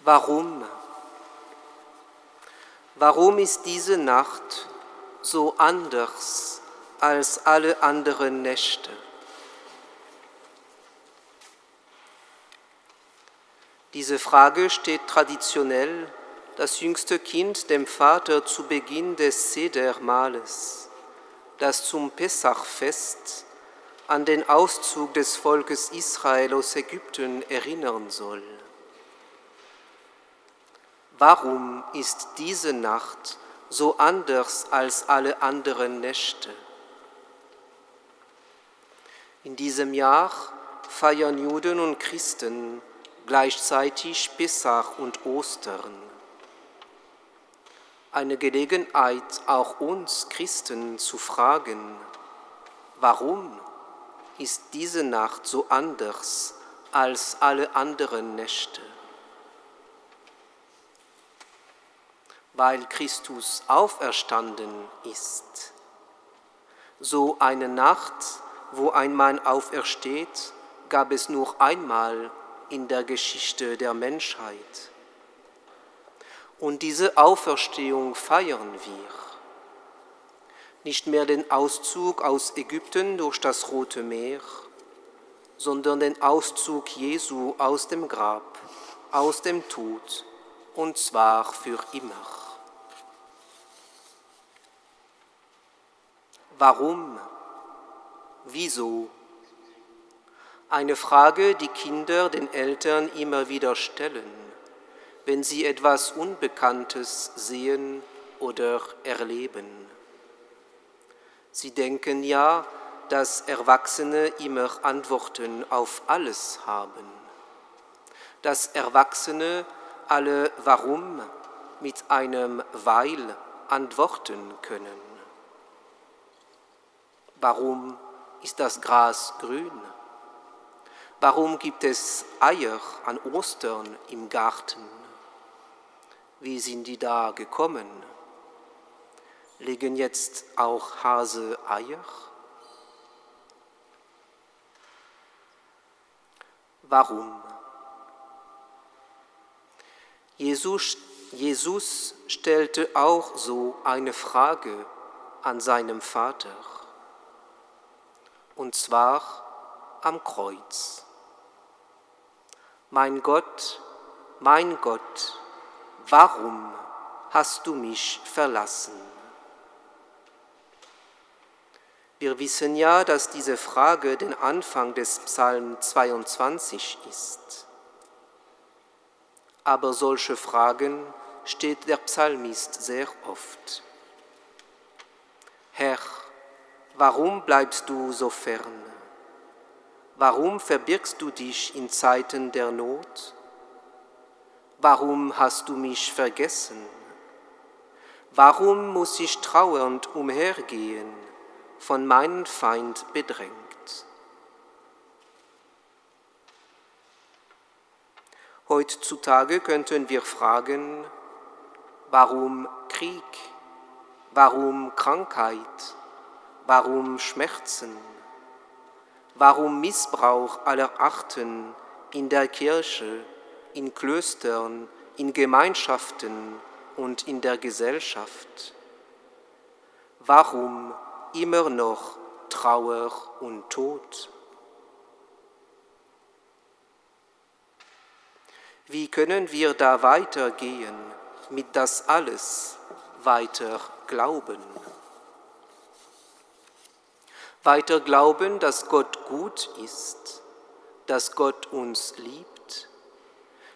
Warum? Warum ist diese Nacht so anders als alle anderen Nächte? Diese Frage steht traditionell das jüngste Kind dem Vater zu Beginn des Sedermahles, das zum Pessachfest an den Auszug des Volkes Israel aus Ägypten erinnern soll. Warum ist diese Nacht so anders als alle anderen Nächte? In diesem Jahr feiern Juden und Christen gleichzeitig Pessach und Ostern. Eine Gelegenheit, auch uns Christen zu fragen, warum ist diese Nacht so anders als alle anderen Nächte? Weil Christus auferstanden ist. So eine Nacht, wo ein Mann aufersteht, gab es nur einmal in der Geschichte der Menschheit. Und diese Auferstehung feiern wir. Nicht mehr den Auszug aus Ägypten durch das Rote Meer, sondern den Auszug Jesu aus dem Grab, aus dem Tod, und zwar für immer. Warum? Wieso? Eine Frage, die Kinder den Eltern immer wieder stellen, wenn sie etwas Unbekanntes sehen oder erleben. Sie denken ja, dass Erwachsene immer Antworten auf alles haben, dass Erwachsene alle Warum mit einem Weil antworten können. Warum ist das Gras grün? Warum gibt es Eier an Ostern im Garten? Wie sind die da gekommen? Legen jetzt auch Hase Eier? Warum? Jesus, Jesus stellte auch so eine Frage an seinem Vater und zwar am Kreuz. Mein Gott, mein Gott, warum hast du mich verlassen? Wir wissen ja, dass diese Frage den Anfang des Psalm 22 ist. Aber solche Fragen steht der Psalmist sehr oft. Herr, Warum bleibst du so fern? Warum verbirgst du dich in Zeiten der Not? Warum hast du mich vergessen? Warum muss ich trauernd umhergehen, von meinem Feind bedrängt? Heutzutage könnten wir fragen, warum Krieg? Warum Krankheit? Warum Schmerzen? Warum Missbrauch aller Arten in der Kirche, in Klöstern, in Gemeinschaften und in der Gesellschaft? Warum immer noch Trauer und Tod? Wie können wir da weitergehen, mit das alles weiter glauben? Weiter glauben, dass Gott gut ist, dass Gott uns liebt,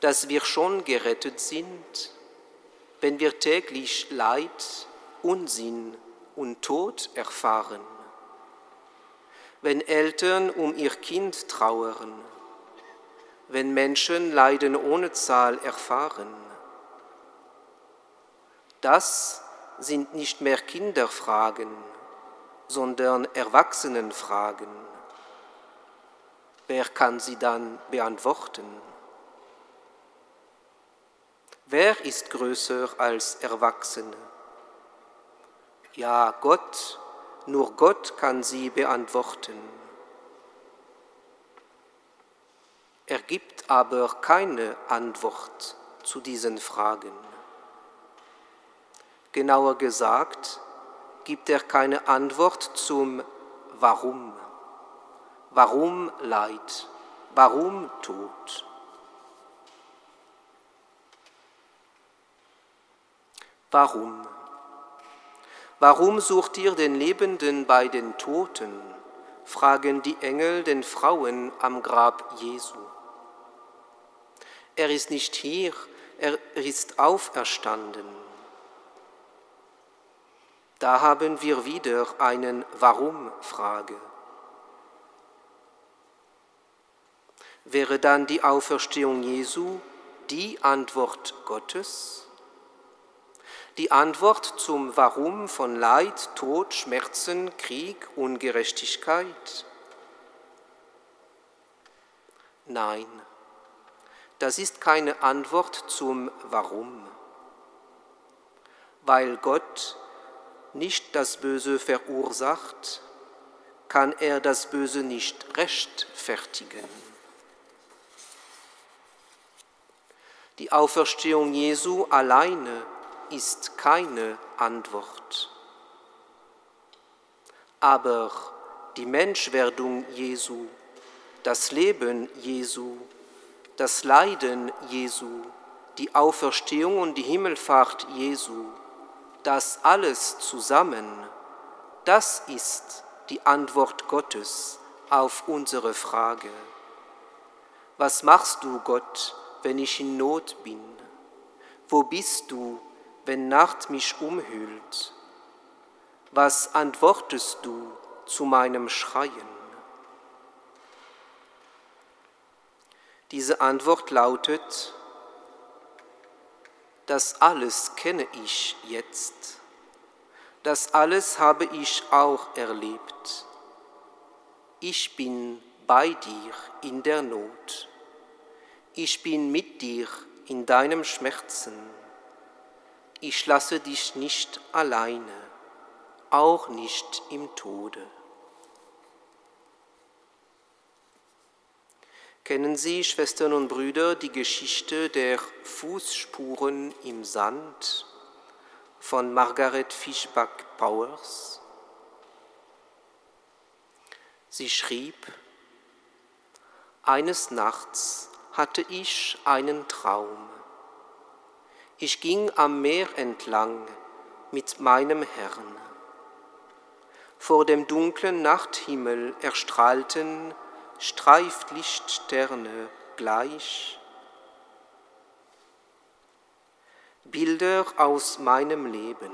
dass wir schon gerettet sind, wenn wir täglich Leid, Unsinn und Tod erfahren, wenn Eltern um ihr Kind trauern, wenn Menschen Leiden ohne Zahl erfahren. Das sind nicht mehr Kinderfragen, sondern Erwachsenenfragen. Wer kann sie dann beantworten? Wer ist größer als Erwachsene? Ja, Gott, nur Gott kann sie beantworten. Er gibt aber keine Antwort zu diesen Fragen. Genauer gesagt, gibt er keine Antwort zum Warum. Warum Leid? Warum Tod? Warum? Warum sucht ihr den Lebenden bei den Toten? fragen die Engel den Frauen am Grab Jesu. Er ist nicht hier, er ist auferstanden. Da haben wir wieder einen Warum-Frage. Wäre dann die Auferstehung Jesu die Antwort Gottes? Die Antwort zum Warum von Leid, Tod, Schmerzen, Krieg, Ungerechtigkeit? Nein, das ist keine Antwort zum Warum, weil Gott nicht das Böse verursacht, kann er das Böse nicht rechtfertigen. Die Auferstehung Jesu alleine ist keine Antwort. Aber die Menschwerdung Jesu, das Leben Jesu, das Leiden Jesu, die Auferstehung und die Himmelfahrt Jesu, das alles zusammen, das ist die Antwort Gottes auf unsere Frage. Was machst du, Gott, wenn ich in Not bin? Wo bist du, wenn Nacht mich umhüllt? Was antwortest du zu meinem Schreien? Diese Antwort lautet, das alles kenne ich jetzt. Das alles habe ich auch erlebt. Ich bin bei dir in der Not. Ich bin mit dir in deinem Schmerzen. Ich lasse dich nicht alleine, auch nicht im Tode. Kennen Sie, Schwestern und Brüder, die Geschichte der Fußspuren im Sand von Margaret Fischbach Powers? Sie schrieb, eines Nachts hatte ich einen Traum. Ich ging am Meer entlang mit meinem Herrn. Vor dem dunklen Nachthimmel erstrahlten streift Lichtsterne gleich. Bilder aus meinem Leben.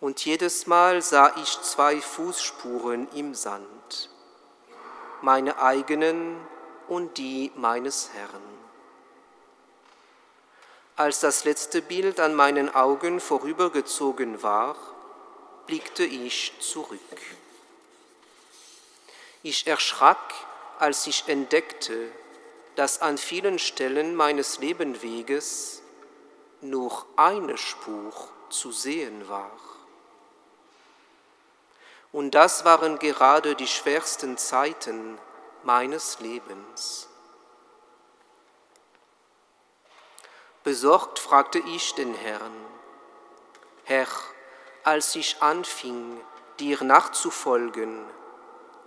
Und jedes Mal sah ich zwei Fußspuren im Sand, meine eigenen und die meines Herrn. Als das letzte Bild an meinen Augen vorübergezogen war, blickte ich zurück. Ich erschrak, als ich entdeckte, dass an vielen Stellen meines Lebenweges nur eine Spur zu sehen war. Und das waren gerade die schwersten Zeiten meines Lebens. Besorgt fragte ich den Herrn, Herr, als ich anfing, dir nachzufolgen,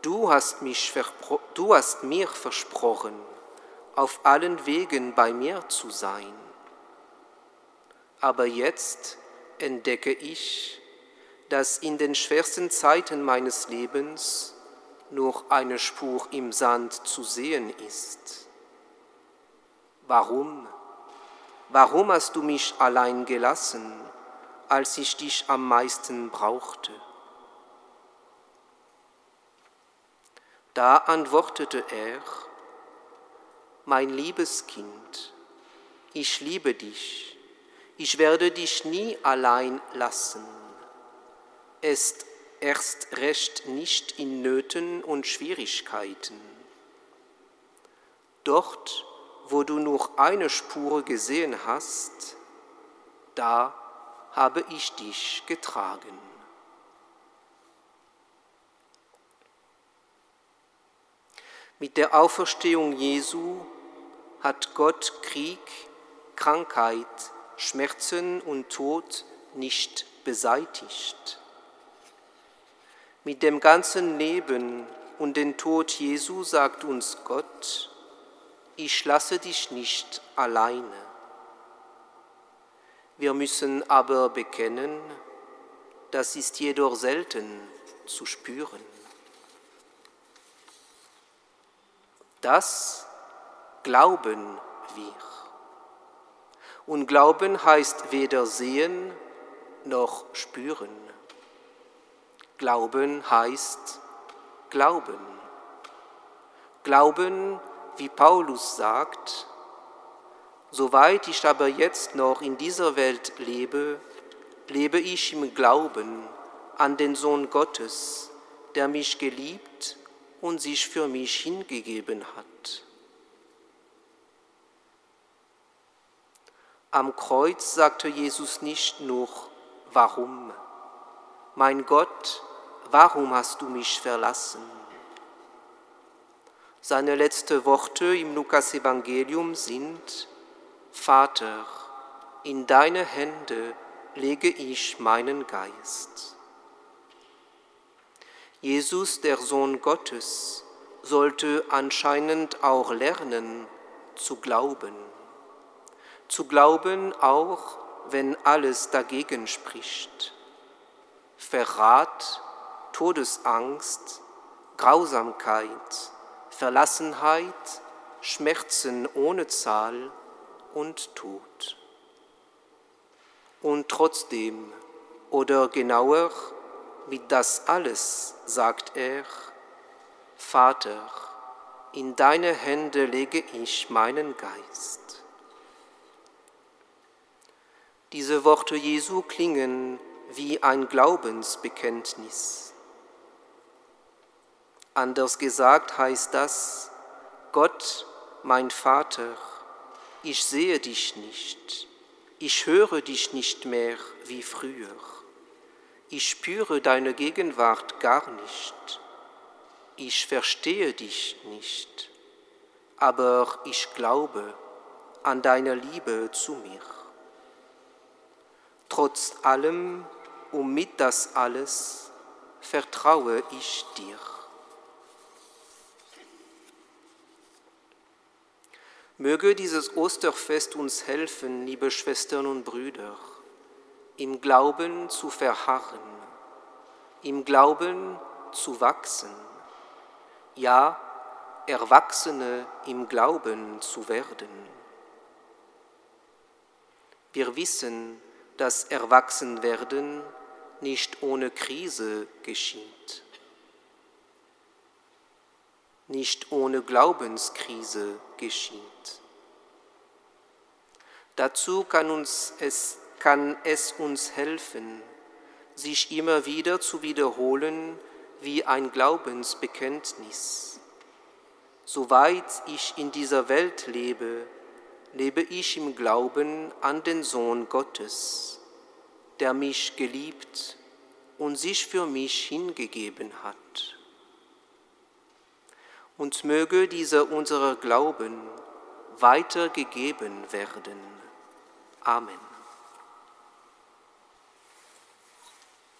Du hast, mich, du hast mir versprochen, auf allen Wegen bei mir zu sein. Aber jetzt entdecke ich, dass in den schwersten Zeiten meines Lebens nur eine Spur im Sand zu sehen ist. Warum? Warum hast du mich allein gelassen, als ich dich am meisten brauchte? Da antwortete er, mein liebes Kind, ich liebe dich, ich werde dich nie allein lassen. Ist erst recht nicht in Nöten und Schwierigkeiten. Dort, wo du nur eine Spur gesehen hast, da habe ich dich getragen. Mit der Auferstehung Jesu hat Gott Krieg, Krankheit, Schmerzen und Tod nicht beseitigt. Mit dem ganzen Leben und dem Tod Jesu sagt uns Gott, ich lasse dich nicht alleine. Wir müssen aber bekennen, das ist jedoch selten zu spüren. Das glauben wir. Und Glauben heißt weder sehen noch spüren. Glauben heißt Glauben. Glauben, wie Paulus sagt, soweit ich aber jetzt noch in dieser Welt lebe, lebe ich im Glauben an den Sohn Gottes, der mich geliebt und sich für mich hingegeben hat. Am Kreuz sagte Jesus nicht nur, warum? Mein Gott, warum hast du mich verlassen? Seine letzten Worte im Lukas-Evangelium sind, Vater, in deine Hände lege ich meinen Geist. Jesus, der Sohn Gottes, sollte anscheinend auch lernen zu glauben. Zu glauben auch, wenn alles dagegen spricht. Verrat, Todesangst, Grausamkeit, Verlassenheit, Schmerzen ohne Zahl und Tod. Und trotzdem, oder genauer, mit das alles sagt er, Vater, in deine Hände lege ich meinen Geist. Diese Worte Jesu klingen wie ein Glaubensbekenntnis. Anders gesagt heißt das, Gott, mein Vater, ich sehe dich nicht, ich höre dich nicht mehr wie früher, ich spüre deine Gegenwart gar nicht, ich verstehe dich nicht, aber ich glaube an deine Liebe zu mir. Trotz allem und mit das alles vertraue ich dir. Möge dieses Osterfest uns helfen, liebe Schwestern und Brüder, im Glauben zu verharren, im Glauben zu wachsen, ja, Erwachsene im Glauben zu werden. Wir wissen, dass Erwachsenwerden nicht ohne Krise geschieht, nicht ohne Glaubenskrise geschieht. Dazu kann, uns es, kann es uns helfen, sich immer wieder zu wiederholen wie ein Glaubensbekenntnis. Soweit ich in dieser Welt lebe, lebe ich im Glauben an den Sohn Gottes, der mich geliebt und sich für mich hingegeben hat. Und möge dieser unserer Glauben weitergegeben werden. Amen.